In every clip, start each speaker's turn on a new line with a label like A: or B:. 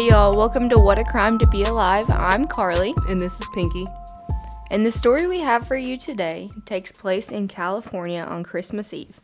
A: Hey y'all, welcome to What a Crime to Be Alive. I'm Carly,
B: And this is Pinky.
A: and the story we have for you today takes place in California on Christmas Eve.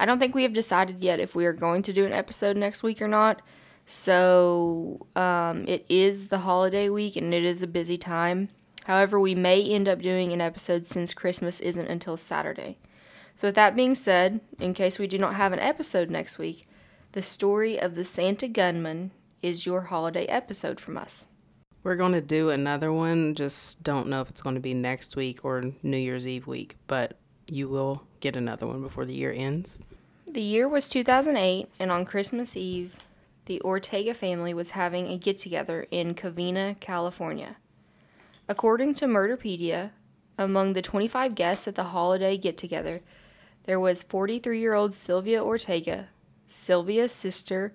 A: I don't think we have decided yet if we are going to do an episode next week or not. So, um, it is the holiday week and it is a busy time. However, we may end up doing an episode since Christmas isn't until Saturday. So, with that being said, in case we do not have an episode next week, the story of the Santa Gunman is your holiday episode from us.
B: We're going to do another one. Just don't know if it's going to be next week or New Year's Eve week, but you will get another one before the year ends.
A: The year was 2008, and on Christmas Eve, the Ortega family was having a get together in Covina, California. According to Murderpedia, among the 25 guests at the holiday get together, there was 43 year old Sylvia Ortega, Sylvia's sister,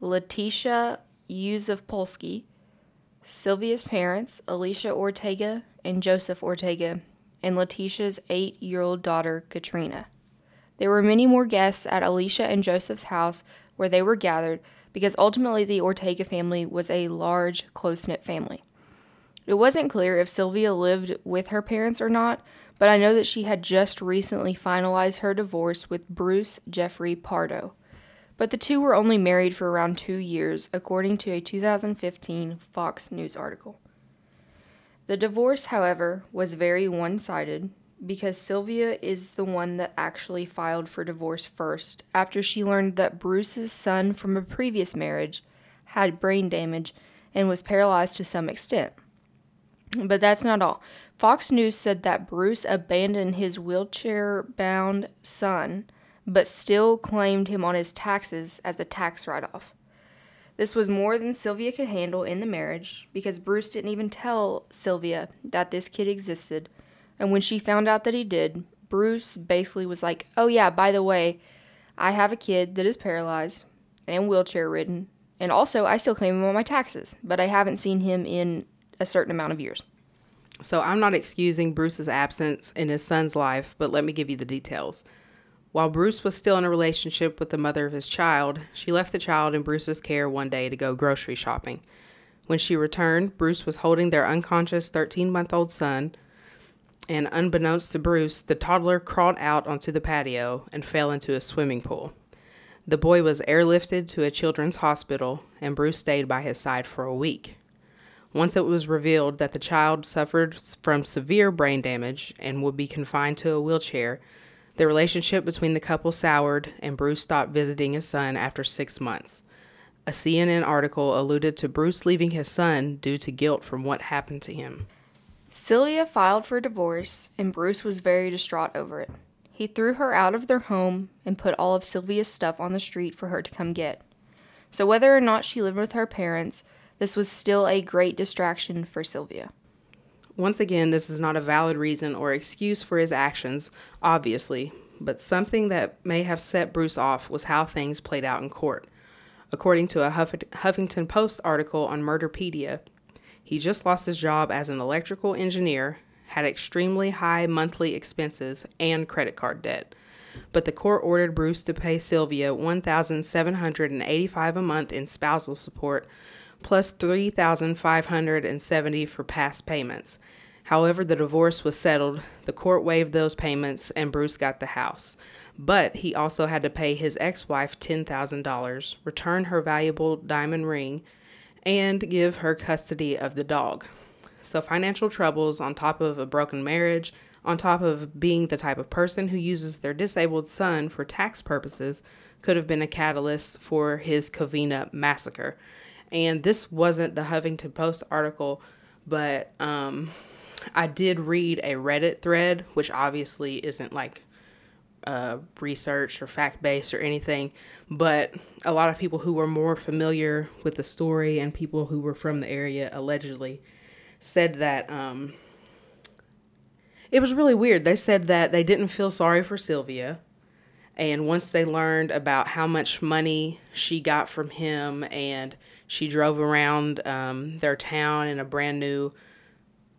A: Letitia Yusuf Polsky, Sylvia's parents, Alicia Ortega and Joseph Ortega, and Letitia's eight year old daughter, Katrina. There were many more guests at Alicia and Joseph's house where they were gathered because ultimately the Ortega family was a large, close knit family. It wasn't clear if Sylvia lived with her parents or not, but I know that she had just recently finalized her divorce with Bruce Jeffrey Pardo. But the two were only married for around two years, according to a 2015 Fox News article. The divorce, however, was very one sided because Sylvia is the one that actually filed for divorce first after she learned that Bruce's son from a previous marriage had brain damage and was paralyzed to some extent. But that's not all. Fox News said that Bruce abandoned his wheelchair bound son, but still claimed him on his taxes as a tax write off. This was more than Sylvia could handle in the marriage because Bruce didn't even tell Sylvia that this kid existed. And when she found out that he did, Bruce basically was like, Oh, yeah, by the way, I have a kid that is paralyzed and wheelchair ridden. And also, I still claim him on my taxes, but I haven't seen him in a certain amount of years.
B: So I'm not excusing Bruce's absence in his son's life, but let me give you the details. While Bruce was still in a relationship with the mother of his child, she left the child in Bruce's care one day to go grocery shopping. When she returned, Bruce was holding their unconscious 13 month old son, and unbeknownst to Bruce, the toddler crawled out onto the patio and fell into a swimming pool. The boy was airlifted to a children's hospital, and Bruce stayed by his side for a week. Once it was revealed that the child suffered from severe brain damage and would be confined to a wheelchair, the relationship between the couple soured, and Bruce stopped visiting his son after six months. A CNN article alluded to Bruce leaving his son due to guilt from what happened to him.
A: Sylvia filed for divorce, and Bruce was very distraught over it. He threw her out of their home and put all of Sylvia's stuff on the street for her to come get. So, whether or not she lived with her parents, this was still a great distraction for Sylvia.
B: Once again, this is not a valid reason or excuse for his actions, obviously, but something that may have set Bruce off was how things played out in court. According to a Huff- Huffington Post article on Murderpedia, he just lost his job as an electrical engineer, had extremely high monthly expenses, and credit card debt. But the court ordered Bruce to pay Sylvia $1,785 a month in spousal support plus 3570 for past payments. However, the divorce was settled. The court waived those payments and Bruce got the house. But he also had to pay his ex-wife $10,000, return her valuable diamond ring, and give her custody of the dog. So financial troubles on top of a broken marriage, on top of being the type of person who uses their disabled son for tax purposes could have been a catalyst for his Covina massacre and this wasn't the Huffington Post article, but um, I did read a Reddit thread, which obviously isn't like uh, research or fact based or anything, but a lot of people who were more familiar with the story and people who were from the area allegedly said that um, it was really weird. They said that they didn't feel sorry for Sylvia. And once they learned about how much money she got from him and she drove around um, their town in a brand new,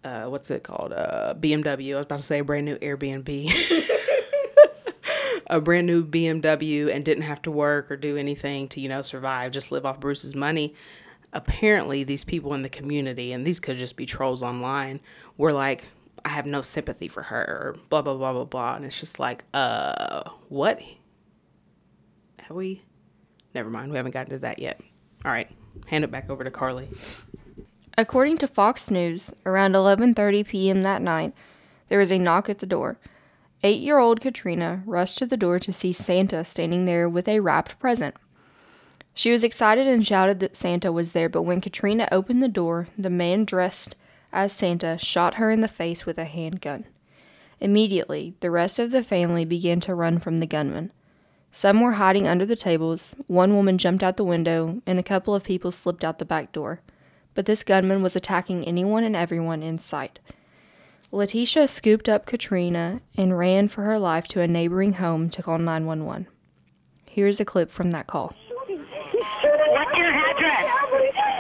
B: uh, what's it called? Uh, BMW. I was about to say a brand new Airbnb. a brand new BMW and didn't have to work or do anything to, you know, survive, just live off Bruce's money. apparently these people in the community, and these could just be trolls online, were like, I have no sympathy for her, or blah, blah, blah, blah, blah. And it's just like, uh, what? Have we? Never mind. We haven't gotten to that yet. All right. Hand it back over to Carly.
A: According to Fox News, around 11:30 p.m. that night, there was a knock at the door. 8-year-old Katrina rushed to the door to see Santa standing there with a wrapped present. She was excited and shouted that Santa was there, but when Katrina opened the door, the man dressed as Santa shot her in the face with a handgun. Immediately, the rest of the family began to run from the gunman. Some were hiding under the tables, one woman jumped out the window, and a couple of people slipped out the back door. But this gunman was attacking anyone and everyone in sight. Letitia scooped up Katrina and ran for her life to a neighboring home to call 911. Here's a clip from that call.
C: What's your address?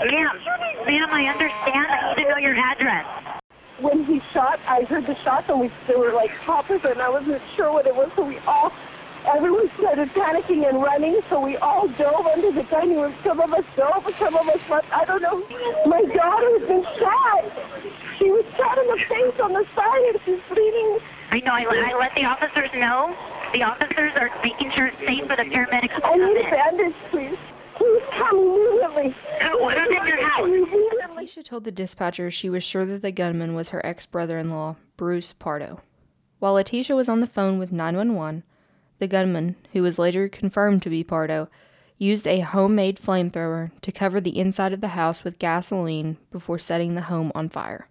C: Ma'am, ma'am, I understand. I need to know your address.
D: when he shot, I heard the shots and we they were like poppers and I wasn't sure what it was, so we all, everyone started panicking and running, so we all dove under the dining room. Some of us dove, some of us left. I don't know. My daughter has been shot. She was shot in the face on the side and she's bleeding.
C: I know. I, I let the officers know. The officers are making sure it's safe for the paramedics to
D: I need a
C: in.
D: bandage, please. Please come immediately.
C: Who- who's in your house?
D: Immediately.
A: Alicia told the dispatcher she was sure that the gunman was her ex brother in law, Bruce Pardo. While Letitia was on the phone with 911, the gunman, who was later confirmed to be Pardo, used a homemade flamethrower to cover the inside of the house with gasoline before setting the home on fire.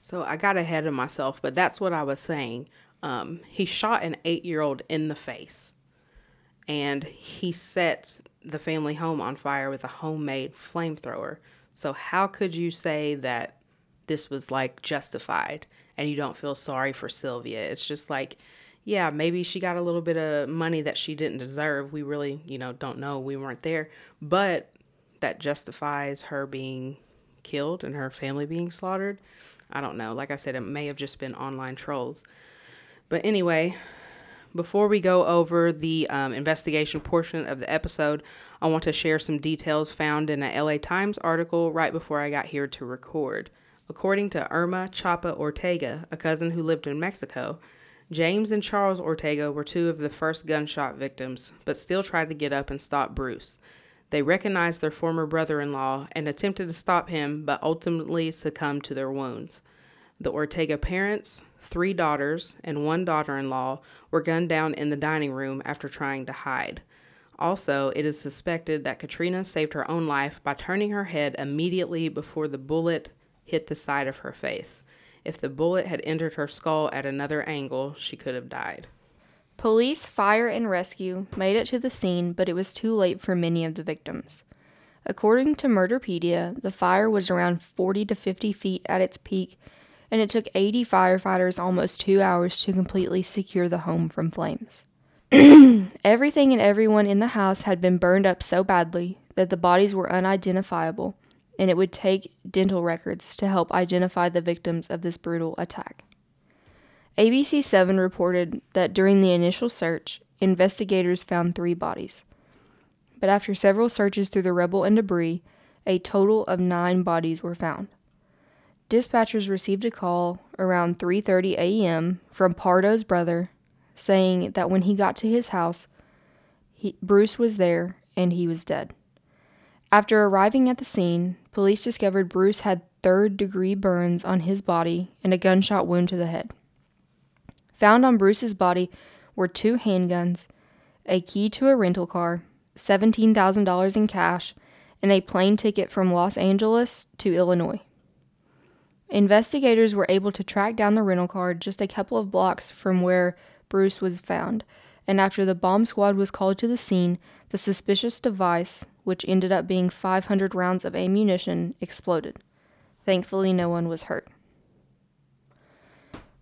B: So I got ahead of myself, but that's what I was saying. Um, he shot an eight year old in the face and he set the family home on fire with a homemade flamethrower. So, how could you say that this was like justified and you don't feel sorry for Sylvia? It's just like, yeah, maybe she got a little bit of money that she didn't deserve. We really, you know, don't know. We weren't there. But that justifies her being killed and her family being slaughtered. I don't know. Like I said, it may have just been online trolls. But anyway, before we go over the um, investigation portion of the episode, I want to share some details found in a LA Times article right before I got here to record. According to Irma Chapa Ortega, a cousin who lived in Mexico, James and Charles Ortega were two of the first gunshot victims, but still tried to get up and stop Bruce. They recognized their former brother in law and attempted to stop him, but ultimately succumbed to their wounds. The Ortega parents, three daughters, and one daughter in law were gunned down in the dining room after trying to hide. Also, it is suspected that Katrina saved her own life by turning her head immediately before the bullet hit the side of her face. If the bullet had entered her skull at another angle, she could have died.
A: Police, fire, and rescue made it to the scene, but it was too late for many of the victims. According to Murderpedia, the fire was around 40 to 50 feet at its peak, and it took 80 firefighters almost two hours to completely secure the home from flames. Everything and everyone in the house had been burned up so badly that the bodies were unidentifiable, and it would take dental records to help identify the victims of this brutal attack. ABC 7 reported that during the initial search, investigators found three bodies. But after several searches through the rubble and debris, a total of nine bodies were found. Dispatchers received a call around 3:30 a.m. from Pardo's brother saying that when he got to his house, he, Bruce was there and he was dead. After arriving at the scene, police discovered Bruce had third-degree burns on his body and a gunshot wound to the head. Found on Bruce's body were two handguns, a key to a rental car, $17,000 in cash, and a plane ticket from Los Angeles to Illinois. Investigators were able to track down the rental car just a couple of blocks from where Bruce was found, and after the bomb squad was called to the scene, the suspicious device, which ended up being 500 rounds of ammunition, exploded. Thankfully, no one was hurt.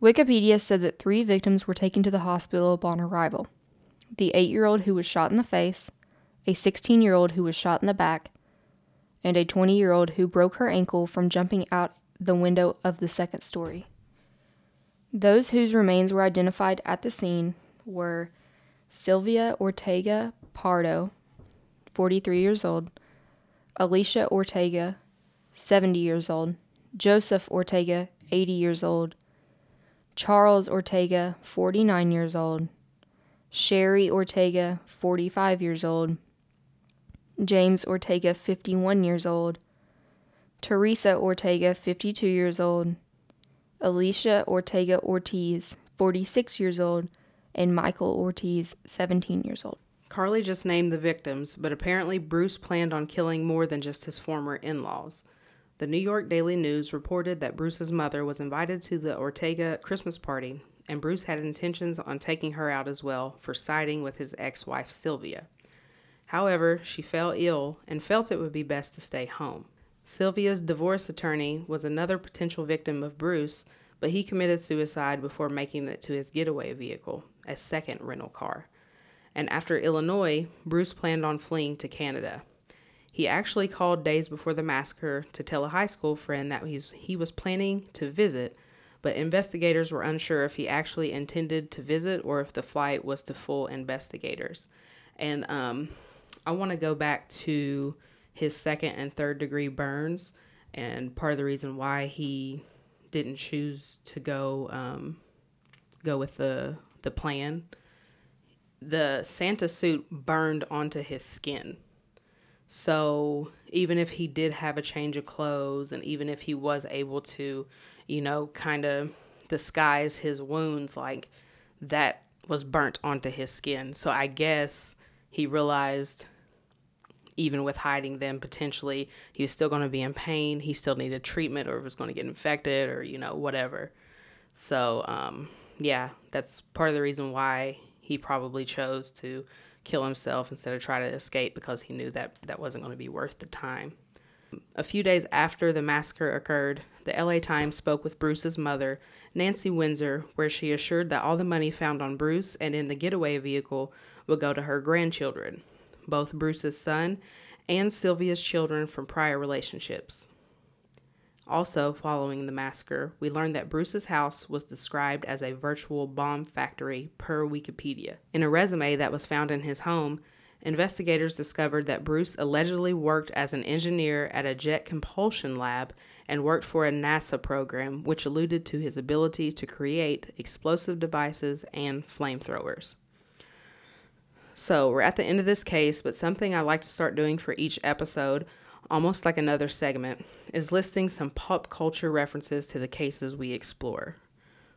A: Wikipedia said that three victims were taken to the hospital upon arrival the 8 year old who was shot in the face, a 16 year old who was shot in the back, and a 20 year old who broke her ankle from jumping out the window of the second story. Those whose remains were identified at the scene were Sylvia Ortega Pardo, 43 years old, Alicia Ortega, 70 years old, Joseph Ortega, 80 years old, Charles Ortega, 49 years old, Sherry Ortega, 45 years old, James Ortega, 51 years old, Teresa Ortega, 52 years old, Alicia Ortega Ortiz, 46 years old, and Michael Ortiz, 17 years old.
B: Carly just named the victims, but apparently Bruce planned on killing more than just his former in laws. The New York Daily News reported that Bruce's mother was invited to the Ortega Christmas party, and Bruce had intentions on taking her out as well for siding with his ex wife Sylvia. However, she fell ill and felt it would be best to stay home. Sylvia's divorce attorney was another potential victim of Bruce, but he committed suicide before making it to his getaway vehicle, a second rental car. And after Illinois, Bruce planned on fleeing to Canada. He actually called days before the massacre to tell a high school friend that he's, he was planning to visit, but investigators were unsure if he actually intended to visit or if the flight was to fool investigators. And um, I want to go back to his second and third degree burns, and part of the reason why he didn't choose to go um, go with the the plan. The Santa suit burned onto his skin. So even if he did have a change of clothes and even if he was able to, you know, kind of disguise his wounds, like that was burnt onto his skin. So I guess he realized even with hiding them potentially he was still going to be in pain he still needed treatment or was going to get infected or you know whatever so um, yeah that's part of the reason why he probably chose to kill himself instead of try to escape because he knew that that wasn't going to be worth the time a few days after the massacre occurred, the LA Times spoke with Bruce's mother, Nancy Windsor, where she assured that all the money found on Bruce and in the getaway vehicle would go to her grandchildren, both Bruce's son and Sylvia's children from prior relationships. Also, following the massacre, we learned that Bruce's house was described as a virtual bomb factory per Wikipedia. In a resume that was found in his home, investigators discovered that Bruce allegedly worked as an engineer at a jet propulsion lab and worked for a NASA program, which alluded to his ability to create explosive devices and flamethrowers. So, we're at the end of this case, but something I like to start doing for each episode, almost like another segment, is listing some pop culture references to the cases we explore.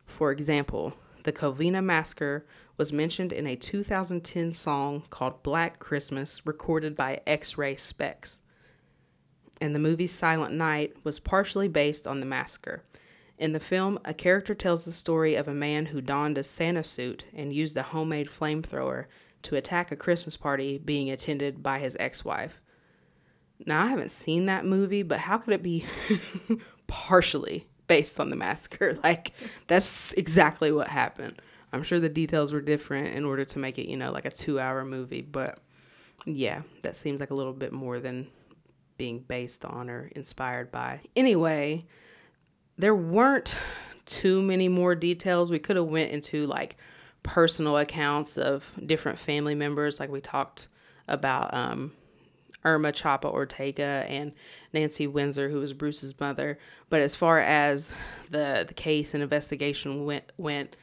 B: For example, the Covina Massacre was mentioned in a 2010 song called Black Christmas, recorded by X-Ray Spex. And the movie Silent Night was partially based on the massacre. In the film, a character tells the story of a man who donned a Santa suit and used a homemade flamethrower to attack a Christmas party being attended by his ex wife. Now, I haven't seen that movie, but how could it be partially based on the massacre? Like, that's exactly what happened. I'm sure the details were different in order to make it, you know, like a two hour movie, but yeah, that seems like a little bit more than being based on or inspired by. Anyway, there weren't too many more details. We could have went into like personal accounts of different family members, like we talked about um, Irma Chapa Ortega and Nancy Windsor, who was Bruce's mother. But as far as the the case and investigation went went,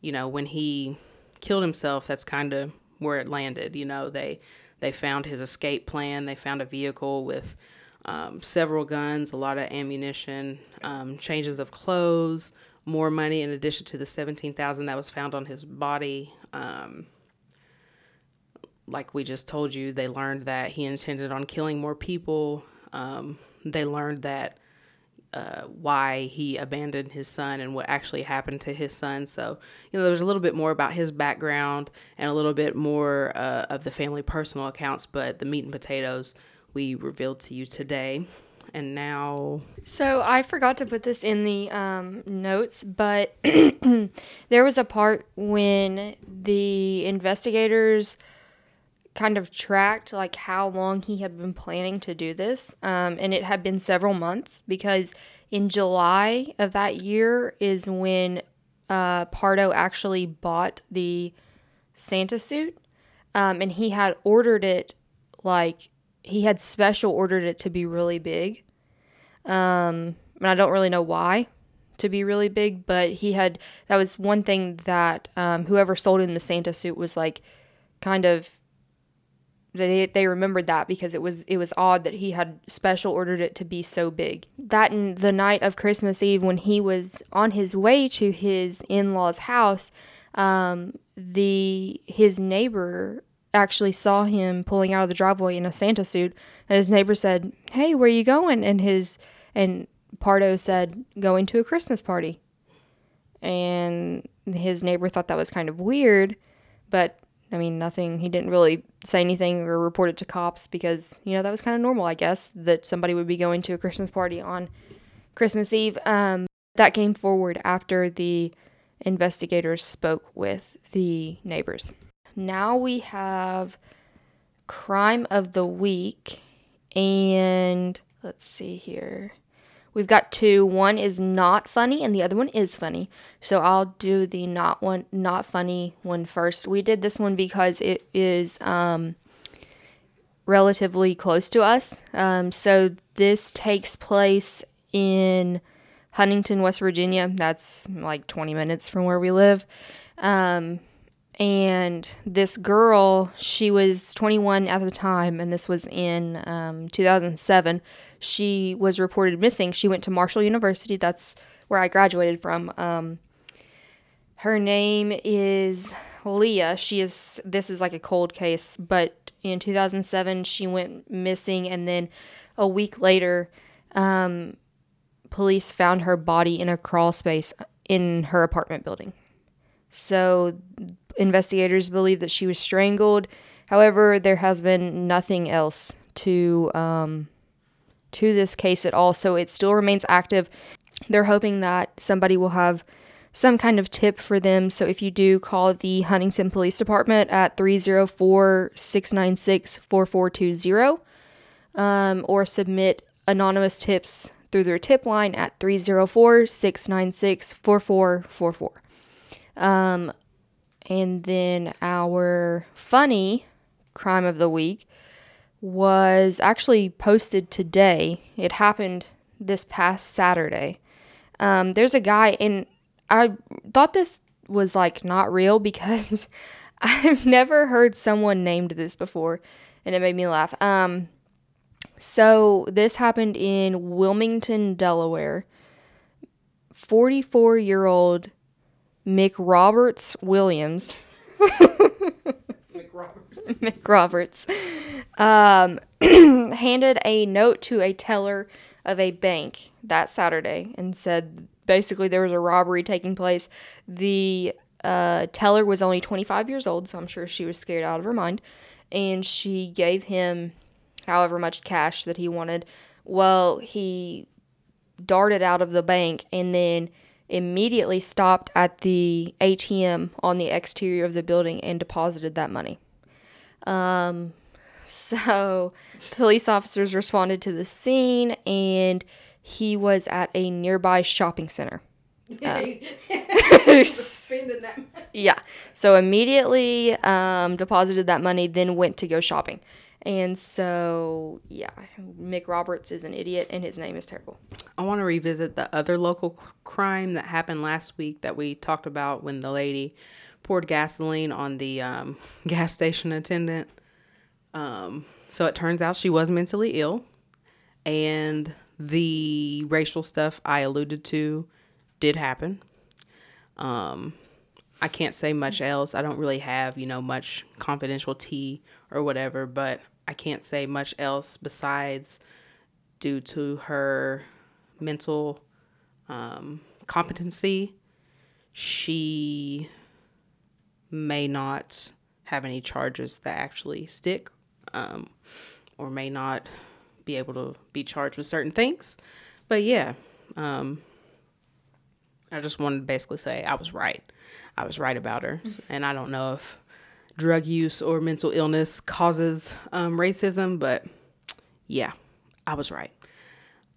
B: you know, when he killed himself, that's kind of where it landed. You know, they they found his escape plan. They found a vehicle with um, several guns, a lot of ammunition, um, changes of clothes, more money in addition to the 17,000 that was found on his body. Um, like we just told you, they learned that he intended on killing more people. Um, they learned that uh, why he abandoned his son and what actually happened to his son. So, you know, there's a little bit more about his background and a little bit more uh, of the family personal accounts, but the meat and potatoes we revealed to you today and now
A: So I forgot to put this in the um, notes, but there was a part when the investigators kind of tracked like how long he had been planning to do this, um, and it had been several months because in July of that year is when uh, Pardo actually bought the Santa suit, um, and he had ordered it like he had special ordered it to be really big. Um, and I don't really know why to be really big, but he had that was one thing that um, whoever sold him the Santa suit was like kind of they they remembered that because it was it was odd that he had special ordered it to be so big. That the night of Christmas Eve when he was on his way to his in-laws' house, um, the his neighbor actually saw him pulling out of the driveway in a Santa suit, and his neighbor said, "Hey, where are you going?" And his and Pardo said, "Going to a Christmas party." And his neighbor thought that was kind of weird, but I mean, nothing. He didn't really say anything or report it to cops because you know that was kind of normal, I guess, that somebody would be going to a Christmas party on Christmas Eve. Um, that came forward after the investigators spoke with the neighbors. Now we have crime of the week, and let's see here. We've got two. One is not funny, and the other one is funny. So I'll do the not one, not funny one first. We did this one because it is um, relatively close to us. Um, so this takes place in Huntington, West Virginia. That's like 20 minutes from where we live. Um, and this girl, she was 21 at the time, and this was in um, 2007. She was reported missing. She went to Marshall University. That's where I graduated from. Um, her name is Leah. She is. This is like a cold case, but in 2007 she went missing, and then a week later, um, police found her body in a crawl space in her apartment building. So investigators believe that she was strangled. However, there has been nothing else to um, to this case at all, so it still remains active. They're hoping that somebody will have some kind of tip for them. So if you do call the Huntington Police Department at 304 696 4420 um, or submit anonymous tips through their tip line at 304 696 4444. And then our funny crime of the week was actually posted today. It happened this past Saturday. Um, there's a guy, and I thought this was like not real because I've never heard someone named this before, and it made me laugh. Um, so this happened in Wilmington, Delaware. 44 year old Mick Roberts Williams.
B: Mick Roberts.
A: Mick Roberts um, handed a note to a teller of a bank that Saturday and said basically there was a robbery taking place. The uh, teller was only 25 years old, so I'm sure she was scared out of her mind. And she gave him however much cash that he wanted. Well, he darted out of the bank and then immediately stopped at the ATM on the exterior of the building and deposited that money. Um, so police officers responded to the scene and he was at a nearby shopping center. Yeah. So immediately um, deposited that money, then went to go shopping. And so, yeah, Mick Roberts is an idiot and his name is terrible.
B: I want to revisit the other local c- crime that happened last week that we talked about when the lady poured gasoline on the um, gas station attendant. Um, so it turns out she was mentally ill, and the racial stuff I alluded to did happen. Um, I can't say much else. I don't really have, you know, much confidential tea or whatever, but I can't say much else besides due to her mental um, competency, she may not have any charges that actually stick um, or may not be able to be charged with certain things. But yeah, um, I just wanted to basically say I was right. I was right about her. And I don't know if drug use or mental illness causes um, racism, but yeah, I was right.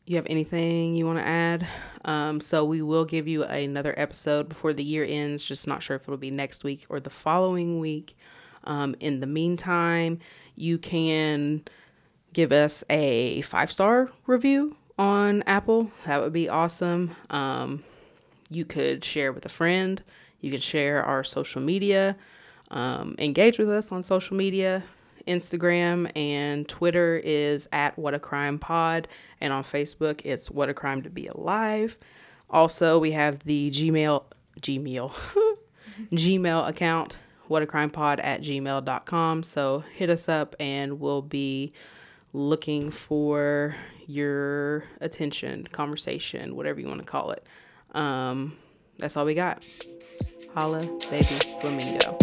B: You have anything you want to add? Um, so we will give you another episode before the year ends. Just not sure if it'll be next week or the following week. Um, in the meantime, you can give us a five star review on Apple. That would be awesome. Um, you could share with a friend. You could share our social media. Um, engage with us on social media. Instagram and Twitter is at What a Crime Pod, and on Facebook it's What a Crime to Be Alive. Also, we have the Gmail Gmail Gmail account What a Crime Pod at gmail.com. So hit us up, and we'll be looking for your attention, conversation, whatever you want to call it. Um, that's all we got. Holla Baby Flamingo.